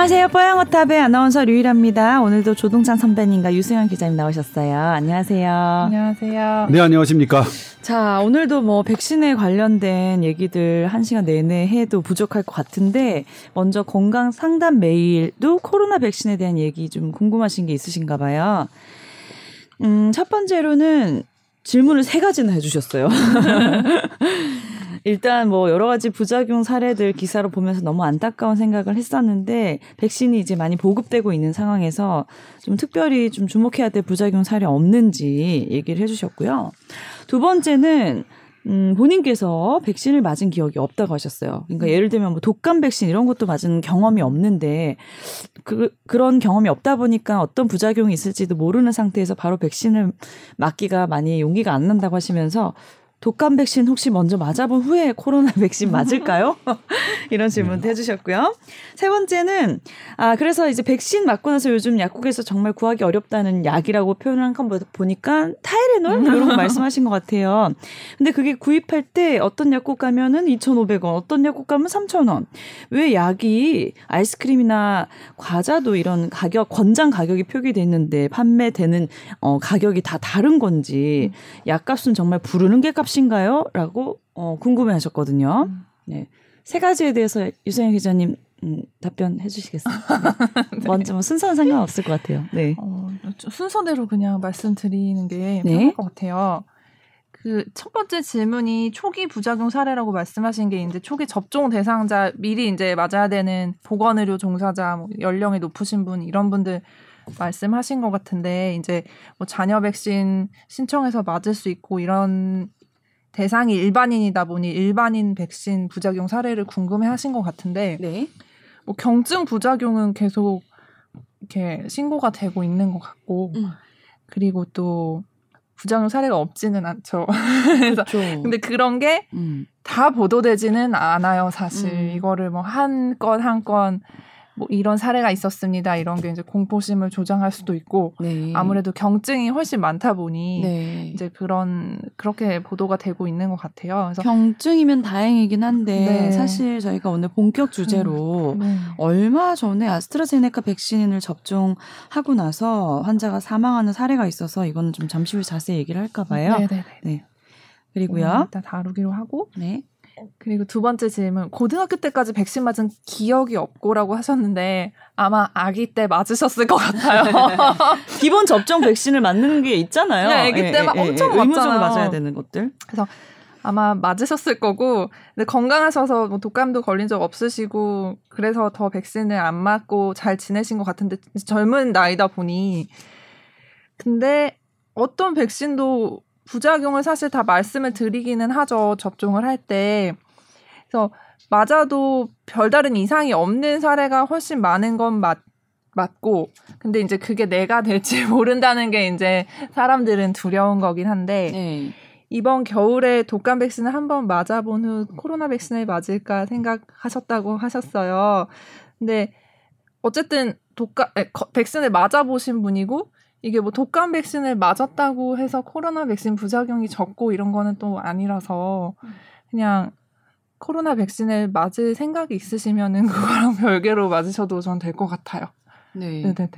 안녕하세요. 뽀양어탑의 아나운서 류일합니다. 오늘도 조동찬 선배님과 유승현 기자님 나오셨어요. 안녕하세요. 안녕하세요. 네, 안녕하십니까. 자, 오늘도 뭐 백신에 관련된 얘기들 한 시간 내내 해도 부족할 것 같은데 먼저 건강 상담 메일도 코로나 백신에 대한 얘기 좀 궁금하신 게 있으신가 봐요. 음, 첫 번째로는 질문을 세 가지나 해주셨어요. 일단 뭐 여러 가지 부작용 사례들 기사로 보면서 너무 안타까운 생각을 했었는데 백신이 이제 많이 보급되고 있는 상황에서 좀 특별히 좀 주목해야 될 부작용 사례 없는지 얘기를 해주셨고요. 두 번째는 음, 본인께서 백신을 맞은 기억이 없다고 하셨어요. 그러니까 예를 들면 뭐 독감 백신 이런 것도 맞은 경험이 없는데 그, 그런 경험이 없다 보니까 어떤 부작용이 있을지도 모르는 상태에서 바로 백신을 맞기가 많이 용기가 안 난다고 하시면서 독감 백신 혹시 먼저 맞아본 후에 코로나 백신 맞을까요? 이런 질문도 해주셨고요. 세 번째는 아 그래서 이제 백신 맞고 나서 요즘 약국에서 정말 구하기 어렵다는 약이라고 표현한 건 보니까 타이레놀 이런 거 말씀하신 것 같아요. 근데 그게 구입할 때 어떤 약국 가면은 2,500원, 어떤 약국 가면 3,000원. 왜 약이 아이스크림이나 과자도 이런 가격 권장 가격이 표기돼 있는데 판매되는 어 가격이 다 다른 건지 약값은 정말 부르는 게 값. 값인가요? 라고 어, 궁금해 하셨거든요. 음. 네. 세 가지에 대해서 유성현 기자님 음, 답변해 주시겠어요? 네. 먼저 뭐 순서는 상관없을 것 같아요. 네. 어, 순서대로 그냥 말씀드리는 게 네. 편할 것 같아요. 그 첫 번째 질문이 초기 부작용 사례라고 말씀하신 게 이제 초기 접종 대상자 미리 이제 맞아야 되는 보건의료 종사자, 뭐 연령이 높으신 분 이런 분들 말씀하신 것 같은데 이제 뭐 자녀 백신 신청해서 맞을 수 있고 이런 대상이 일반인이다 보니 일반인 백신 부작용 사례를 궁금해 하신 것 같은데 네. 뭐 경증 부작용은 계속 이렇게 신고가 되고 있는 것 같고 음. 그리고 또 부작용 사례가 없지는 않죠. 그래서 그렇죠. 근데 그런 게다 음. 보도되지는 않아요, 사실. 음. 이거를 뭐 한 건 한건 뭐 이런 사례가 있었습니다. 이런 게 이제 공포심을 조장할 수도 있고 네. 아무래도 경증이 훨씬 많다 보니 네. 이제 그런 그렇게 보도가 되고 있는 것 같아요. 그래서 경증이면 다행이긴 한데 네. 사실 저희가 오늘 본격 주제로 음. 네. 얼마 전에 아스트라제네카 백신을 접종하고 나서 환자가 사망하는 사례가 있어서 이거는 좀 잠시 후에 자세히 얘기를 할까 봐요. 네네네. 네. 그리고요. 일단 다루기로 하고 네. 그리고 두 번째 질문. 고등학교 때까지 백신 맞은 기억이 없고라고 하셨는데 아마 아기 때 맞으셨을 것 같아요. 기본 접종 백신을 맞는 게 있잖아요. 네, 아기 때 막 엄청 예, 의무적으로 맞아야 되는 것들. 그래서 아마 맞으셨을 거고 근데 건강하셔서 뭐 독감도 걸린 적 없으시고 그래서 더 백신을 안 맞고 잘 지내신 것 같은데 젊은 나이다 보니 근데 어떤 백신도 부작용을 사실 다 말씀을 드리기는 하죠. 접종을 할 때. 그래서 맞아도 별다른 이상이 없는 사례가 훨씬 많은 건 맞, 맞고, 근데 이제 그게 내가 될지 모른다는 게 이제 사람들은 두려운 거긴 한데, 네. 이번 겨울에 독감 백신을 한번 맞아본 후 코로나 백신을 맞을까 생각하셨다고 하셨어요. 근데 어쨌든 독감, 백신을 맞아보신 분이고, 이게 뭐 독감 백신을 맞았다고 해서 코로나 백신 부작용이 적고 이런 거는 또 아니라서 그냥 코로나 백신을 맞을 생각이 있으시면은 그거랑 별개로 맞으셔도 전 될 것 같아요. 네. 네네네.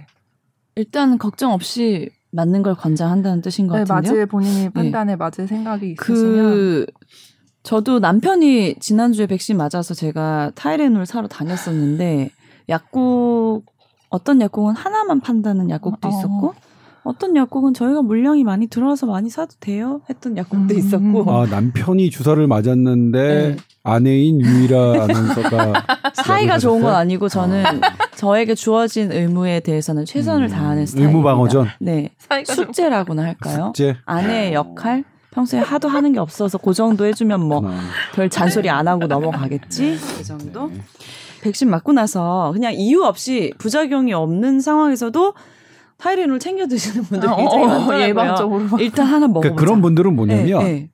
일단 걱정 없이 맞는 걸 권장한다는 뜻인 것 네, 같은데요. 맞을 본인이 네. 판단에 네. 맞을 생각이 그 있으시면 그 저도 남편이 지난주에 백신 맞아서 제가 타이레놀 사러 다녔었는데 약국 어떤 약국은 하나만 판다는 약국도 어. 있었고 어 떤 약국은 저희가 물량이 많이 들어와서 많이 사도 돼요 했던 약국도 음. 있었고 아 남편이 주사를 맞았는데 네. 아내인 유일아 아나운서가 사이가 좋은 건 아니고 저는 저에게 주어진 의무에 대해서는 최선을 음. 다하는 스타일입니다. 의무 방어전. 네. 숙제라고나 할까요? 숙제. 아내의 역할. 평소에 하도 하는 게 없어서 그 정도 해주면 뭐 별 잔소리 안 하고 넘어가겠지 그 정도. 네. 백신 맞고 나서 그냥 이유 없이 부작용이 없는 상황에서도 타이레놀 챙겨 드시는 분들 이 굉장히 어, 많더라고요. 예방적으로. 일단 하나 먹어 그러니까 그런 분들은 뭐냐면 네,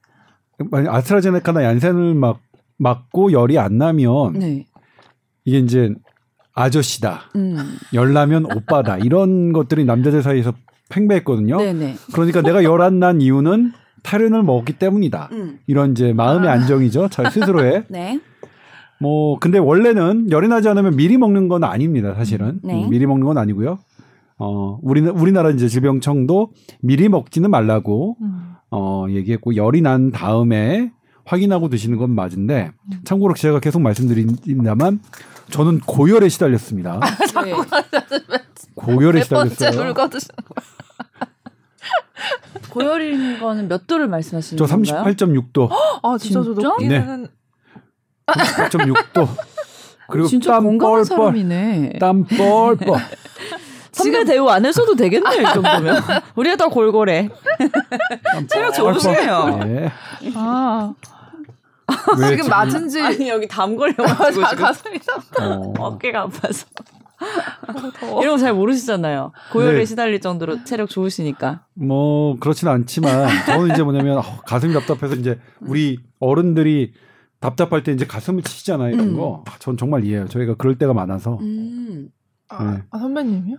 네. 아스트라제네카나 얀센을 막 맞고 열이 안 나면 네. 이게 이제 아저씨다. 음. 열 나면 오빠다. 이런 것들이 남자들 사이에서 팽배했거든요. 네네. 네. 그러니까 내가 열 안 난 이유는 타이레놀 먹었기 때문이다. 음. 이런 이제 마음의 아. 안정이죠. 저 스스로의. 네. 뭐 근데 원래는 열이 나지 않으면 미리 먹는 건 아닙니다. 사실은 네. 음, 미리 먹는 건 아니고요. 어 우리 우리나라 이제 질병청도 미리 먹지는 말라고 음. 어 얘기했고 열이 난 다음에 확인하고 드시는 건 맞은데 음. 참고로 제가 계속 말씀드립니다만 저는 고열에 시달렸습니다. 네. 고열에 시달렸어요. 고열인 거는 몇 도를 말씀하시는 저 건가요? 저 38.6도. 아 진짜 저 높기는 네. 38.6도. 그리고 진짜 땀 건강한 뻘뻘. 사람이네. 땀 뻘뻘. 선배 대우 안 했어도 되겠네요, 이 정도면. 우리가 더 골골해. 체력 좋으시네요. 네. 아. 지금 맞은 지 아니 여기 담 걸려가지고 가슴이 어. 어깨가 아파서 어, 이런 거 잘 모르시잖아요. 고열에 네. 시달릴 정도로 체력 좋으시니까. 뭐 그렇지는 않지만 저는 이제 뭐냐면 어, 가슴이 답답해서 이제 우리 어른들이 답답할 때 이제 가슴을 치시잖아요. 이런 음. 거. 아, 전 정말 이해해요. 저희가 그럴 때가 많아서. 음. 아, 네. 아, 선배님이요?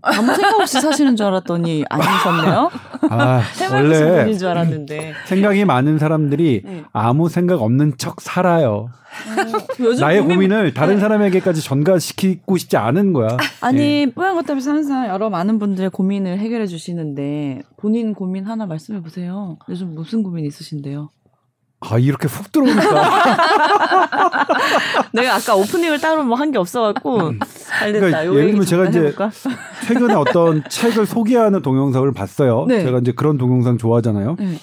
아무 생각 없이 사시는 줄 알았더니 아니셨네요. 아, 원래 분인 줄 알았는데 생각이 많은 사람들이 네. 아무 생각 없는 척 살아요. 어, 나의 고민... 고민을 다른 네. 사람에게까지 전가시키고 싶지 않은 거야. 아니 네. 뽀얀거탑에서 항상 여러 많은 분들의 고민을 해결해 주시는데 본인 고민 하나 말씀해 보세요. 요즘 무슨 고민 있으신데요? 아 이렇게 훅 들어오니까 내가 아까 오프닝을 따로 뭐 한 게 없어갖고 음. 잘 됐다. 그러니까 예를 들면 제가 이제 해볼까? 최근에 어떤 책을 소개하는 동영상을 봤어요. 네. 제가 이제 그런 동영상 좋아하잖아요. 네.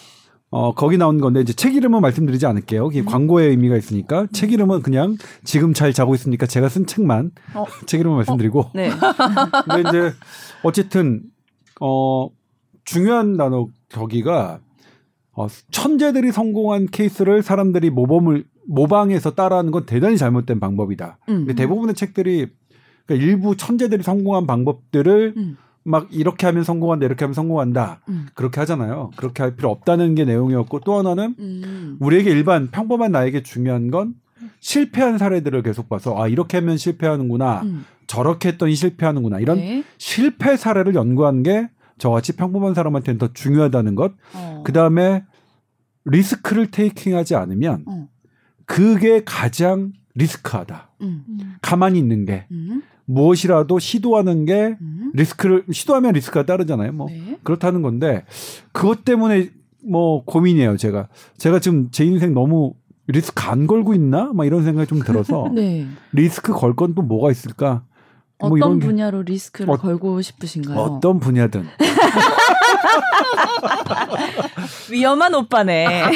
어 거기 나온 건데 이제 책 이름은 말씀드리지 않을게요. 음. 광고의 의미가 있으니까 음. 책 이름은 그냥 지금 잘 자고 있으니까 제가 쓴 책만 어. 책 이름을 말씀드리고. 어. 네. 근데 이제 어쨌든 어 중요한 단어 저기가 어, 천재들이 성공한 케이스를 사람들이 모범을 모방해서 따라하는 건 대단히 잘못된 방법이다. 음. 근데 대부분의 책들이 그러니까 일부 천재들이 성공한 방법들을 음. 막 이렇게 하면 성공한다, 이렇게 하면 성공한다. 음. 그렇게 하잖아요. 그렇게 할 필요 없다는 게 내용이었고 또 하나는 음. 우리에게 일반 평범한 나에게 중요한 건 실패한 사례들을 계속 봐서 아 이렇게 하면 실패하는구나, 음. 저렇게 했더니 실패하는구나 이런 네. 실패 사례를 연구한 게 저같이 평범한 사람한테는 더 중요하다는 것. 어. 그 다음에 리스크를 테이킹하지 않으면 어. 그게 가장 리스크하다. 음. 가만히 있는 게 음. 무엇이라도 시도하는 게 음. 리스크를 시도하면 리스크가 따르잖아요. 뭐 네. 그렇다는 건데 그것 때문에 뭐 고민이에요. 제가 제가 지금 제 인생 너무 리스크 안 걸고 있나? 막 이런 생각이 좀 들어서 네. 리스크 걸 건 또 뭐가 있을까? 뭐 어떤 뭐 분야로 리스크를 어, 걸고 싶으신가요? 어떤 분야든. 위험한 오빠네.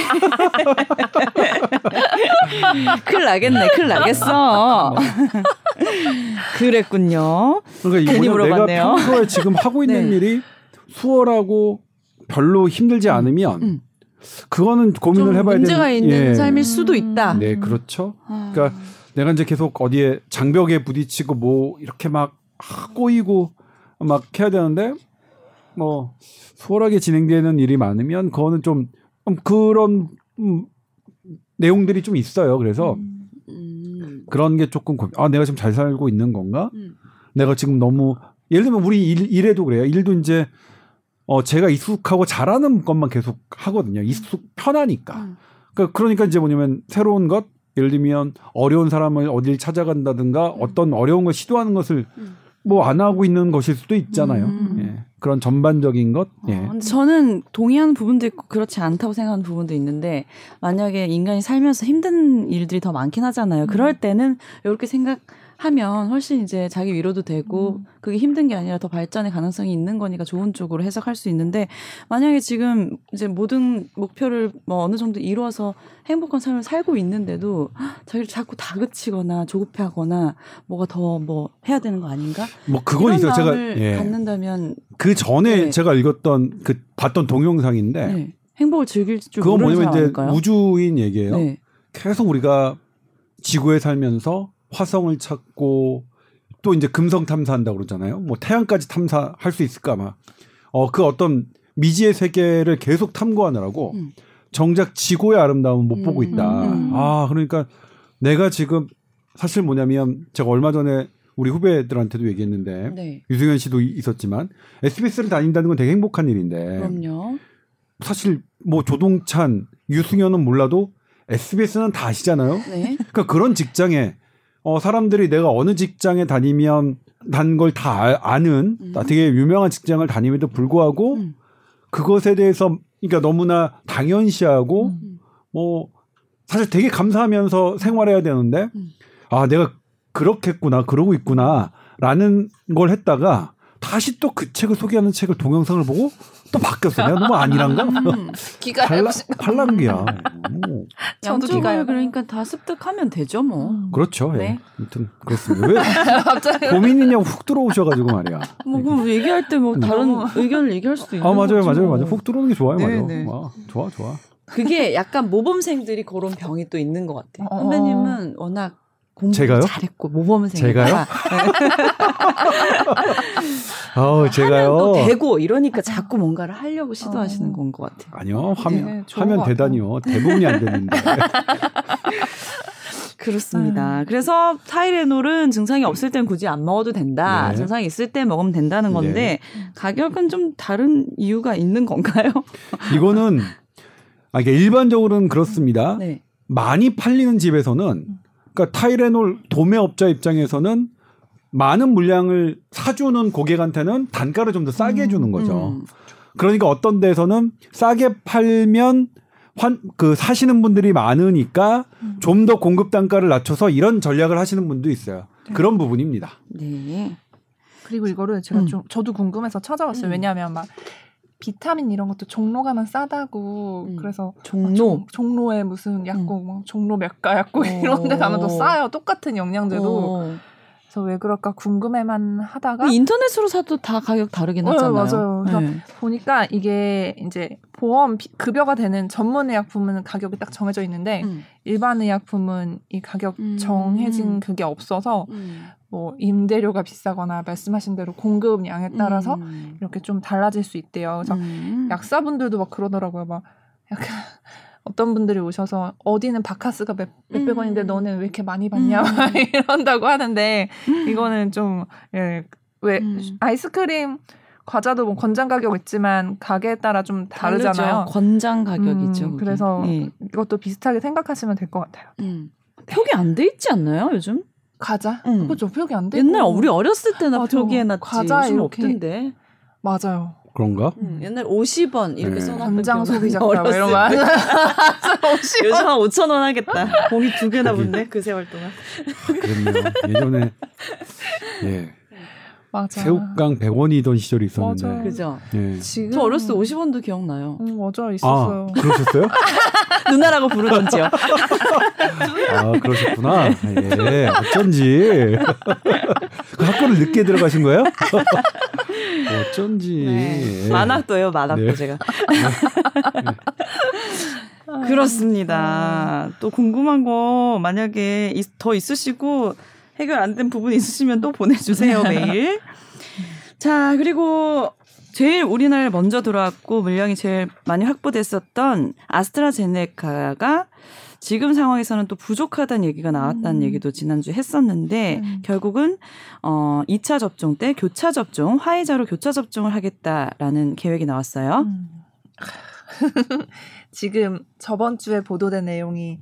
큰일 나겠네, 큰일 나겠어. 그랬군요. 그러니까 괜히 물어봤네요. 내가 평소에 지금 하고 있는 네. 일이 수월하고 별로 힘들지 음, 않으면 음. 그거는 고민을 해봐야 되는 문제가 있는 예. 삶일 수도 있다. 네, 그렇죠. 아. 그러니까 내가 이제 계속 어디에 장벽에 부딪히고 뭐 이렇게 막 꼬이고 막 해야 되는데 뭐 수월하게 진행되는 일이 많으면 그거는 좀 그런 음, 내용들이 좀 있어요. 그래서 음, 음. 그런 게 조금 아 내가 지금 잘 살고 있는 건가? 음. 내가 지금 너무 예를 들면 우리 일, 일에도 그래요. 일도 이제 어 제가 익숙하고 잘하는 것만 계속 하거든요. 익숙 편하니까. 음. 그러니까 그러니까 이제 뭐냐면 새로운 것 예를 들면 어려운 사람을 어딜 찾아간다든가 음. 어떤 어려운 걸 시도하는 것을 음. 뭐안 하고 있는 것일 수도 있잖아요. 음. 예. 그런 전반적인 것. 예. 어, 저는 동의하는 부분도 있고 그렇지 않다고 생각하는 부분도 있는데 만약에 인간이 살면서 힘든 일들이 더 많긴 하잖아요. 그럴 음. 때는 이렇게 생각 하면 훨씬 이제 자기 위로도 되고 음. 그게 힘든 게 아니라 더 발전의 가능성이 있는 거니까 좋은 쪽으로 해석할 수 있는데 만약에 지금 이제 모든 목표를 뭐 어느 정도 이루어서 행복한 삶을 살고 있는데도 자기를 자꾸 다그치거나 조급해하거나 뭐가 더 뭐 해야 되는 거 아닌가? 뭐 그건 있어요. 제가 예. 갖는다면 그 전에 네. 제가 읽었던 그 봤던 동영상인데 네. 행복을 즐길 줄 그건 뭐냐면 이제 우주인 얘기예요. 네. 계속 우리가 지구에 살면서 화성을 찾고 또 이제 금성 탐사한다고 그러잖아요. 뭐 태양까지 탐사할 수 있을까 막. 어, 그 어떤 미지의 세계를 계속 탐구하느라고 음. 정작 지구의 아름다움은 못 음. 보고 있다. 음. 아, 그러니까 내가 지금 사실 뭐냐면 제가 얼마 전에 우리 후배들한테도 얘기했는데 네. 유승현 씨도 있었지만 SBS를 다닌다는 건 되게 행복한 일인데 그럼요. 사실 뭐 조동찬, 유승현은 몰라도 SBS는 다 아시잖아요. 네. 그러니까 그런 직장에 어 사람들이 내가 어느 직장에 다니면 단 걸 다 아는 음. 되게 유명한 직장을 다님에도 불구하고 음. 그것에 대해서 그러니까 너무나 당연시하고 음. 뭐 사실 되게 감사하면서 생활해야 되는데 음. 아 내가 그렇겠구나 그러고 있구나라는 걸 했다가 다시 또 그 책을 소개하는 책을 동영상을 보고 또 바뀌었어. 내가 너무 아니란가? 음, 기가 팔라, 팔랑기야. 양쪽을 그러니까 다 습득하면 되죠, 뭐. 음. 그렇죠. 예. 네. 예. 아무튼 그렇습니다. 왜 고민이냐고 훅 들어오셔가지고 말이야. 뭐 그럼 얘기할 때 뭐 다른 의견을 얘기할 수도 있는 아 맞아요, 맞아요, 뭐. 맞아요. 훅 들어오는 게 좋아요, 네, 맞아요. 네. 와, 좋아, 좋아. 그게 약간 모범생들이 그런 병이 또 있는 것 같아요. 어. 선배님은 워낙 공부 제가요? 잘했고 모범생 제가요? 아, 제가요. 또 되고 이러니까 자꾸 뭔가를 하려고 시도하시는 어. 건것 같아요. 아니요, 화면 네, 화면 대단히요. 대부분이 안 되는데. 그렇습니다. 음. 그래서 타이레놀은 증상이 없을 땐 굳이 안 먹어도 된다. 네. 증상이 있을 때 먹으면 된다는 건데 네. 가격은 좀 다른 이유가 있는 건가요? 이거는 아, 이게 일반적으로는 그렇습니다. 네. 많이 팔리는 집에서는 음. 그러니까 타이레놀 도매업자 입장에서는 많은 물량을 사주는 고객한테는 단가를 좀 더 싸게 해주는 음, 거죠. 음. 그러니까 어떤 데서는 싸게 팔면 환, 그 사시는 분들이 많으니까 음. 좀더 공급 단가를 낮춰서 이런 전략을 하시는 분도 있어요. 네. 그런 부분입니다. 네. 그리고 이거를 제가 음. 좀 저도 궁금해서 찾아봤어요. 음. 왜냐하면 막 비타민 이런 것도 종로 가면 싸다고 음. 그래서 종로 종, 로에 무슨 약국 음. 뭐 종로 몇가 약국 이런 데 가면 더 싸요 똑같은 영양제도 오. 그래서 왜 그럴까 궁금해만 하다가 인터넷으로 사도 다 가격 다르긴 어, 하잖아요. 맞아요. 그래서 네. 보니까 이게 이제 보험 급여가 되는 전문 의약품은 가격이 딱 정해져 있는데 음. 일반 의약품은 이 가격 음. 정해진 그게 없어서 음. 뭐 임대료가 비싸거나 말씀하신 대로 공급량에 따라서 음. 이렇게 좀 달라질 수 있대요. 그래서 음. 약사분들도 막 그러더라고요. 막 약간 어떤 분들이 오셔서 어디는 바카스가 몇, 몇백 원인데 음. 너는 왜 이렇게 많이 받냐 음. 이런다고 하는데 이거는 좀 예, 왜 아이스크림 과자도 뭐 권장 가격 있지만 가게에 따라 좀 다르잖아요. 다르죠. 권장 가격이죠. 음, 그래서 네. 이것도 비슷하게 생각하시면 될 것 같아요. 음. 표기 안 돼 있지 않나요 요즘? 과자? 응. 그죠 표기 안 돼. 옛날 우리 어렸을 때나 표기해놨지. 과자 요즘 이렇게... 없던데. 맞아요. 그런가? 음, 옛날 50원 이렇게 네. 써놨던 당장 소비자가 이런 거 요즘 한 5천 원 하겠다. 공이 두 개나 붙네 그 세월 동안. 아, 그랬네요. 예전에 예 맞아. 새우깡 100원이던 시절이 있었는데. 맞아. 그죠. 예. 지금 저 어렸을 때 50원도 기억나요. 음, 맞아 있었어요. 아, 그러셨어요? 누나라고 부르던지요. 아 그러셨구나. 예. 어쩐지 그 학교를 늦게 들어가신 거예요? 어쩐지. 네. 예. 만학도요 만학도 네. 제가. 그렇습니다. 또 궁금한 거 만약에 더 있으시고 해결 안 된 부분 있으시면 또 보내주세요 메일. 자 그리고 제일 우리나라에 먼저 들어왔고 물량이 제일 많이 확보됐었던 아스트라제네카가 지금 상황에서는 또 부족하다는 얘기가 나왔다는 음. 얘기도 지난주에 했었는데 음. 결국은 어 2차 접종 때 교차 접종 화이자로 교차 접종을 하겠다라는 계획이 나왔어요. 음. 지금 저번 주에 보도된 내용이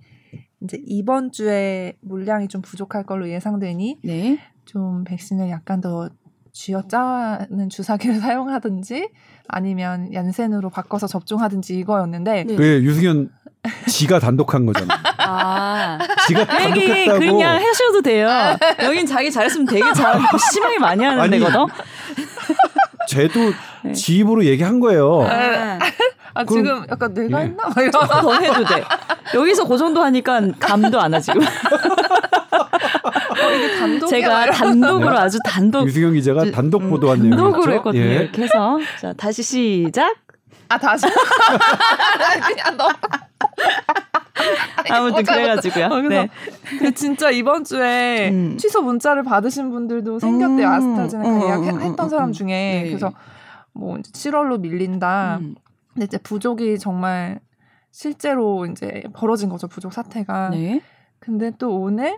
이제 이번 주에 물량이 좀 부족할 걸로 예상되니 네. 좀 백신을 약간 더 쥐어짜는 주사기를 사용하든지 아니면 얀센으로 바꿔서 접종하든지 이거였는데 네. 왜 유승현 지가 단독한 거잖아. 아, 지가 단독했다고. 그냥 하셔도 돼요. 여긴 자기 잘했으면 되게 잘 심하게 많이 하는 아니, 데거든. 쟤도 네. 지 입으로 얘기한 거예요. 아. 아, 지금 약간 내가 예. 했나? 더 해도 돼. 여기서 그 정도 하니까 감도 안 와, 지금. 어, 제가 단독으로 네. 아주 단독. 유승영 기자가 단독 보도한 내용. 단독으로 했거든요. 예. 이렇게 해서. 자, 다시 시작. 아, 다시? 그냥 너. 아무튼 그래가지고요. 어, 네. 그 진짜 이번 주에 음. 취소 문자를 받으신 분들도 생겼대요. 음, 아스트라제네카 음, 예약했던 음, 사람 중에. 네. 그래서 뭐 7월로 밀린다. 음. 근데 이제 부족이 정말 실제로 이제 벌어진 거죠. 부족 사태가. 네. 근데 또 오늘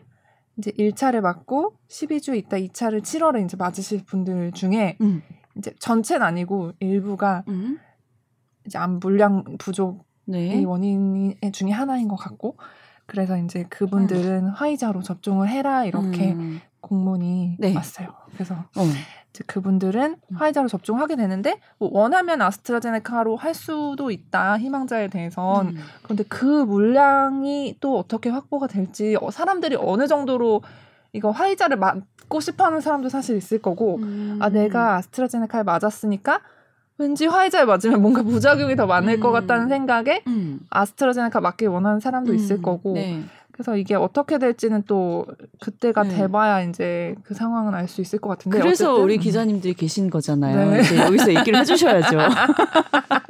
이제 1차를 맞고 12주 있다 2차를 7월에 이제 맞으실 분들 중에 음. 이제 전체는 아니고 일부가 음. 이제 암 물량 부족 네. 원인 중에 하나인 것 같고 그래서 이제 그분들은 음. 화이자로 접종을 해라 이렇게 음. 공문이 네. 왔어요. 그래서 어. 이제 그분들은 음. 화이자로 접종하게 되는데 뭐 원하면 아스트라제네카로 할 수도 있다 희망자에 대해선 음. 그런데 그 물량이 또 어떻게 확보가 될지 어, 사람들이 어느 정도로 이거 화이자를 맞고 싶어하는 사람도 사실 있을 거고 음. 아 내가 아스트라제네카에 맞았으니까 왠지 화이자에 맞으면 뭔가 부작용이 더 많을 음. 것 같다는 생각에 음. 아스트라제네카 맞길 원하는 사람도 있을 음. 거고 네. 그래서 이게 어떻게 될지는 또 그때가 네. 돼봐야 이제 그 상황은 알 수 있을 것 같은데 그래서 어쨌든. 우리 기자님들이 계신 거잖아요. 네. 이제 여기서 얘기를 해주셔야죠.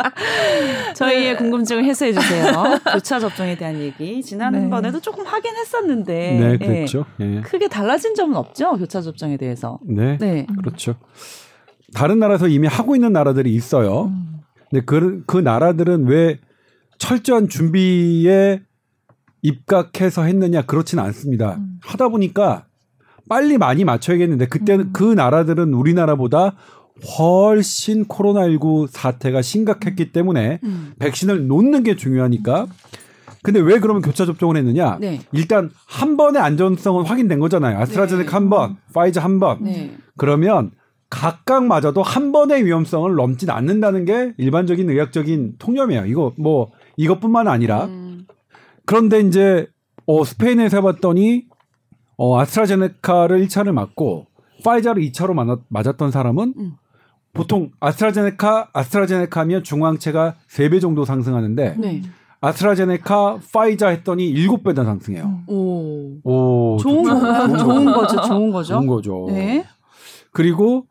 저희의 네. 궁금증을 해소해 주세요. 교차 접종에 대한 얘기 지난번에도 네. 조금 하긴 했었는데 네, 그렇죠. 네. 크게 달라진 점은 없죠. 교차 접종에 대해서. 네, 네. 그렇죠. 다른 나라에서 이미 하고 있는 나라들이 있어요. 음. 근데 그, 그 나라들은 왜 철저한 준비에 입각해서 했느냐 그렇지는 않습니다. 음. 하다 보니까 빨리 많이 맞춰야겠는데 그때는 음. 그 나라들은 우리나라보다 훨씬 코로나19 사태가 심각했기 음. 때문에 음. 백신을 놓는 게 중요하니까 근데 왜 그러면 교차 접종을 했느냐? 네. 일단 한 번의 안전성은 확인된 거잖아요. 아스트라제네카 네. 한 번, 파이저 한 번. 네. 그러면 각각 맞아도 한 번의 위험성을 넘진 않는다는 게 일반적인 의학적인 통념이에요. 이거 뭐 이것뿐만 아니라 음. 그런데 이제 어 스페인에서 해봤더니 어 아스트라제네카를 1차를 맞고 파이자를 2차로 맞았, 맞았던 사람은 음. 보통 아스트라제네카 아스트라제네카 하면 중앙체가 3배 정도 상승하는데 네. 아스트라제네카 파이자 했더니 7배나 상승해요. 음. 오. 오. 좋은 거 좋은 거죠. 좋은 거죠. 좋은 거죠. 네. 그리고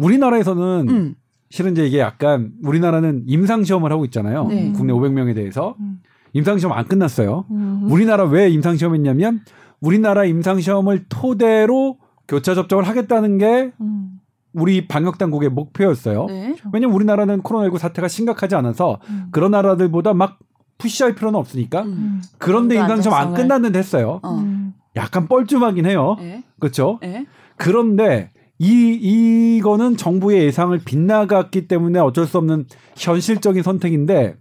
우리나라에서는 음. 실은 이제 이게 약간 우리나라는 임상 시험을 하고 있잖아요. 네. 국내 500명에 대해서 음. 임상 시험 안 끝났어요. 음. 우리나라 왜 임상 시험했냐면 우리나라 임상 시험을 토대로 교차 접종을 하겠다는 게 음. 우리 방역 당국의 목표였어요. 네. 왜냐면 우리나라는 코로나19 사태가 심각하지 않아서 음. 그런 나라들보다 막 푸시할 필요는 없으니까. 음. 그런데 임상 시험 안 끝났는데 했어요. 어. 약간 뻘쭘하긴 해요. 네. 그렇죠? 네. 그런데 이 이거는 정부의 예상을 빗나갔기 때문에 어쩔 수 없는 현실적인 선택인데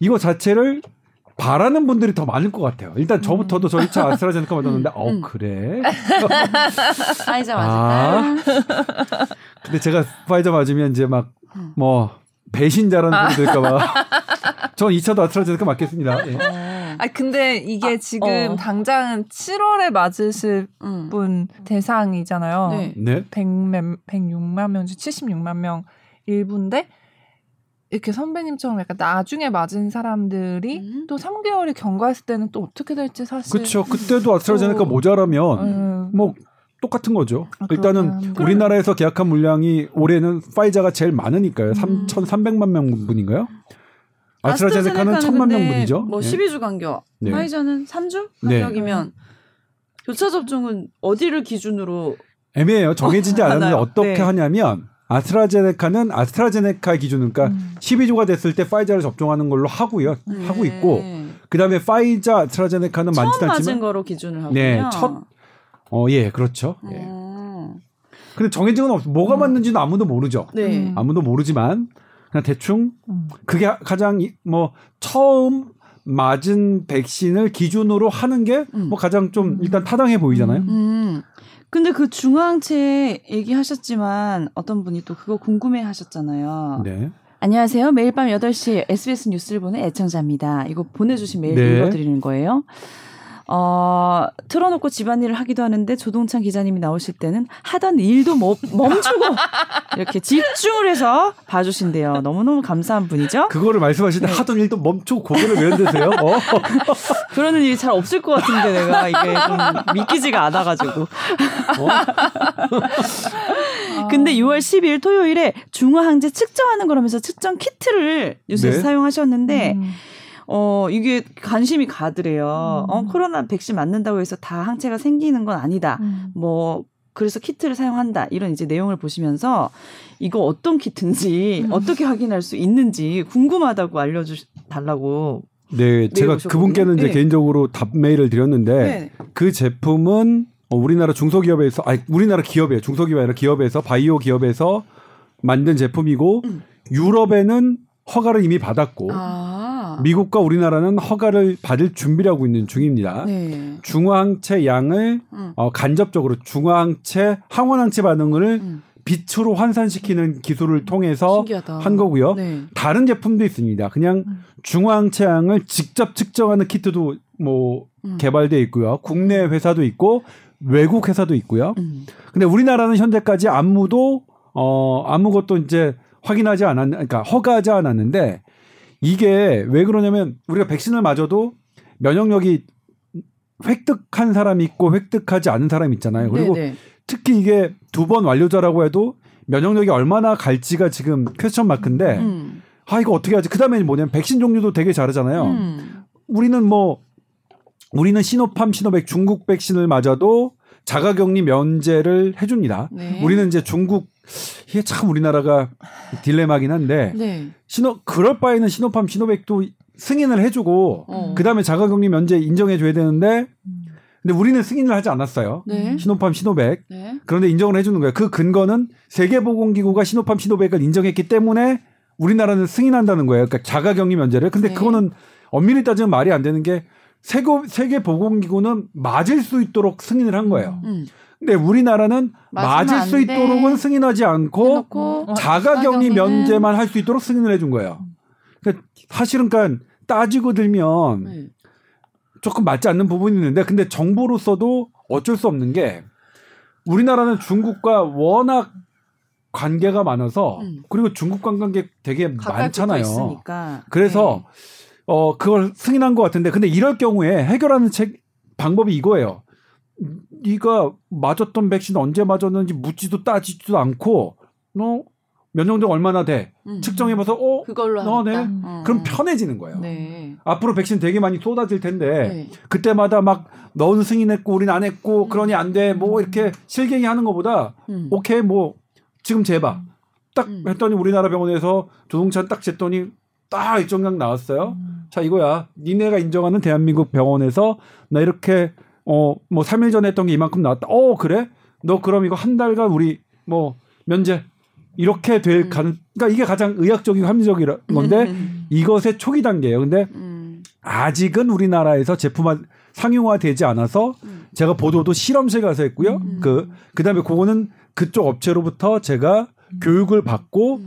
이거 자체를 바라는 분들이 더 많을 것 같아요. 일단 저부터도 저 2차 아스트라제네카 맞았는데, 어, 음. 그래? 파이자 맞을까? 아, 근데 제가 파이자 맞으면 이제 막, 음. 뭐, 배신자라는 아. 소리 들까봐. 전 2차도 아스트라제네카 맞겠습니다. 예. 아 근데 이게 아, 지금 어. 당장 7월에 맞으실 음. 분 대상이잖아요. 네. 네. 100, 106만 명, 76만 명 일부인데 이렇게 선배님처럼 약간 나중에 맞은 사람들이 음. 또 3개월이 경과했을 때는 또 어떻게 될지 사실 그렇죠. 그때도 아스트라제네카 모자라면 음. 뭐 똑같은 거죠. 아, 일단은 그러면. 우리나라에서 계약한 물량이 올해는 파이자가 제일 많으니까요. 음. 3,300만 명분인가요? 아스트라제네카는 1,000만 명분이죠. 뭐 네. 12주 간격. 네. 파이자는 3주 간격이면 네. 교차 접종은 어디를 기준으로 애매해요. 정해지지 않았는데 어떻게 네. 하냐면 아스트라제네카는 아스트라제네카 기준은 그러니까 음. 12주가 됐을 때 파이자를 접종하는 걸로 하고요. 네. 하고 있고 그다음에 파이자 아스트라제네카는 많지 않지만 맞은 거로 기준을 하고요. 네, 첫 어, 예, 그렇죠. 예. 음. 근데 정해진 건 없. 뭐가 음. 맞는지는 아무도 모르죠. 네. 아무도 모르지만 그냥 대충 음. 그게 가장 뭐 처음 맞은 백신을 기준으로 하는 게뭐 음. 가장 좀 일단 타당해 보이잖아요. 음. 근데 그 중앙체 얘기하셨지만 어떤 분이 또 그거 궁금해 하셨잖아요. 네. 안녕하세요. 매일 밤 8시 SBS 뉴스를 보는 애청자입니다. 이거 보내주신 메일 네. 읽어드리는 거예요. 어, 틀어놓고 집안일을 하기도 하는데 조동찬 기자님이 나오실 때는 하던 일도 뭐, 멈추고 이렇게 집중을 해서 봐주신대요. 너무너무 감사한 분이죠. 그거를 말씀하실 때 네. 하던 일도 멈추고 고개를 왜 흔드세요? 어? 그러는 일이 잘 없을 것 같은데 내가 이게 좀 믿기지가 않아가지고. 어? 근데 6월 12일 토요일에 중화항제 측정하는 거라면서 측정 키트를 뉴스에서 네? 사용하셨는데 음. 어, 이게 관심이 가더래요. 어, 음. 어, 코로나 백신 맞는다고 해서 다 항체가 생기는 건 아니다. 음. 뭐, 그래서 키트를 사용한다. 이런 이제 내용을 보시면서 이거 어떤 키트인지 음. 어떻게 확인할 수 있는지 궁금하다고 알려주 달라고. 네, 제가 그분께는 이제 네. 개인적으로 답 메일을 드렸는데 네. 그 제품은 어, 우리나라 중소기업에서 아니 우리나라 기업이에요. 중소기업이 아니라 기업에서 바이오 기업에서 만든 제품이고 음. 유럽에는 허가를 이미 받았고 아. 미국과 우리나라는 허가를 받을 준비를 하고 있는 중입니다. 네. 중화항체 양을 음. 어, 간접적으로 중화항체 항원항체 반응을 음. 빛으로 환산시키는 기술을 통해서 신기하다. 한 거고요. 네. 다른 제품도 있습니다. 그냥 음. 중화항체 양을 직접 측정하는 키트도 뭐 음. 개발돼 있고요. 국내 회사도 있고 외국 회사도 있고요. 음. 근데 우리나라는 현재까지 아무도 어 아무것도 이제 확인하지 않았 그러니까 허가하지 않았는데 이게 왜 그러냐면 우리가 백신을 맞아도 면역력이 획득한 사람이 있고 획득하지 않은 사람이 있잖아요. 그리고 네네. 특히 이게 두 번 완료자라고 해도 면역력이 얼마나 갈지가 지금 퀘스천 마크인데 음. 아 이거 어떻게 하지? 그다음에 뭐냐면 백신 종류도 되게 다르잖아요. 음. 우리는 뭐 우리는 시노팜, 시노백 중국 백신을 맞아도 자가격리 면제를 해줍니다. 네. 우리는 이제 중국 이게 참 우리나라가 딜레마긴 한데 네. 신호 그럴 바에는 시노팜, 시노백도 승인을 해주고 어. 그 다음에 자가격리 면제 인정해줘야 되는데 근데 우리는 승인을 하지 않았어요. 네. 시노팜, 시노백. 네. 그런데 인정을 해주는 거예요. 그 근거는 세계보건기구가 시노팜, 시노백을 인정했기 때문에 우리나라는 승인한다는 거예요. 그러니까 자가격리 면제를. 근데 네. 그거는 엄밀히 따지면 말이 안 되는 게 세계 세계보건기구는 맞을 수 있도록 승인을 한 거예요. 음. 음. 근데 우리나라는 맞을 수 있도록은 승인하지 않고 어, 자가격리 면제만 할 수 있도록 승인을 해준 거예요. 그러니까 사실은 그러니까 따지고 들면 네. 조금 맞지 않는 부분이 있는데 근데 정부로서도 어쩔 수 없는 게 우리나라는 중국과 워낙 관계가 많아서 음. 그리고 중국 관광객 되게 많잖아요. 그래서 네. 어 그걸 승인한 것 같은데 근데 이럴 경우에 해결하는 책 방법이 이거예요. 네가 맞았던 백신 언제 맞았는지 묻지도 따지지도 않고 너 면역력 얼마나 돼 음. 측정해봐서 어 그걸로 너네 어. 그럼 편해지는 거예요. 네. 앞으로 백신 되게 많이 쏟아질 텐데 네. 그때마다 막 너는 승인했고 우리는 안 했고 음. 그러니 안 돼 뭐 이렇게 실갱이 하는 것보다 음. 오케이 뭐 지금 재봐 딱 음. 했더니 우리나라 병원에서 조동찬 딱 쟀더니 딱 일정량 나왔어요. 음. 자 이거야. 니네가 인정하는 대한민국 병원에서 나 이렇게 어 뭐 3일 전에 했던 게 이만큼 나왔다. 어 그래? 너 그럼 이거 한 달간 우리 뭐 면제 이렇게 될 음. 가능. 그러니까 이게 가장 의학적이고 합리적인 건데 음. 이것의 초기 단계예요. 근데 음. 아직은 우리나라에서 제품 상용화되지 않아서 음. 제가 보도도 실험실 가서 했고요. 음. 그 그다음에 그거는 그쪽 업체로부터 제가 교육을 받고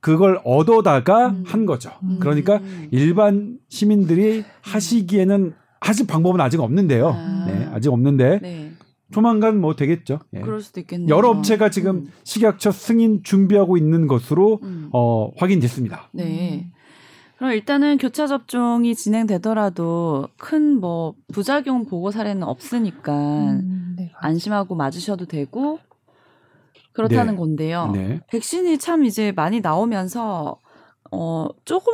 그걸 얻어다가 음. 한 거죠. 음. 그러니까 일반 시민들이 하시기에는 하실 방법은 아직 없는데요. 아. 네, 아직 없는데 네. 조만간 뭐 되겠죠. 예. 그럴 수도 있겠네요. 여러 업체가 지금 음. 식약처 승인 준비하고 있는 것으로 음. 어, 확인됐습니다. 네. 그럼 일단은 교차 접종이 진행되더라도 큰 뭐 부작용 보고 사례는 없으니까 음, 네. 안심하고 맞으셔도 되고 그렇다는 네. 건데요. 네. 백신이 참 이제 많이 나오면서 어 조금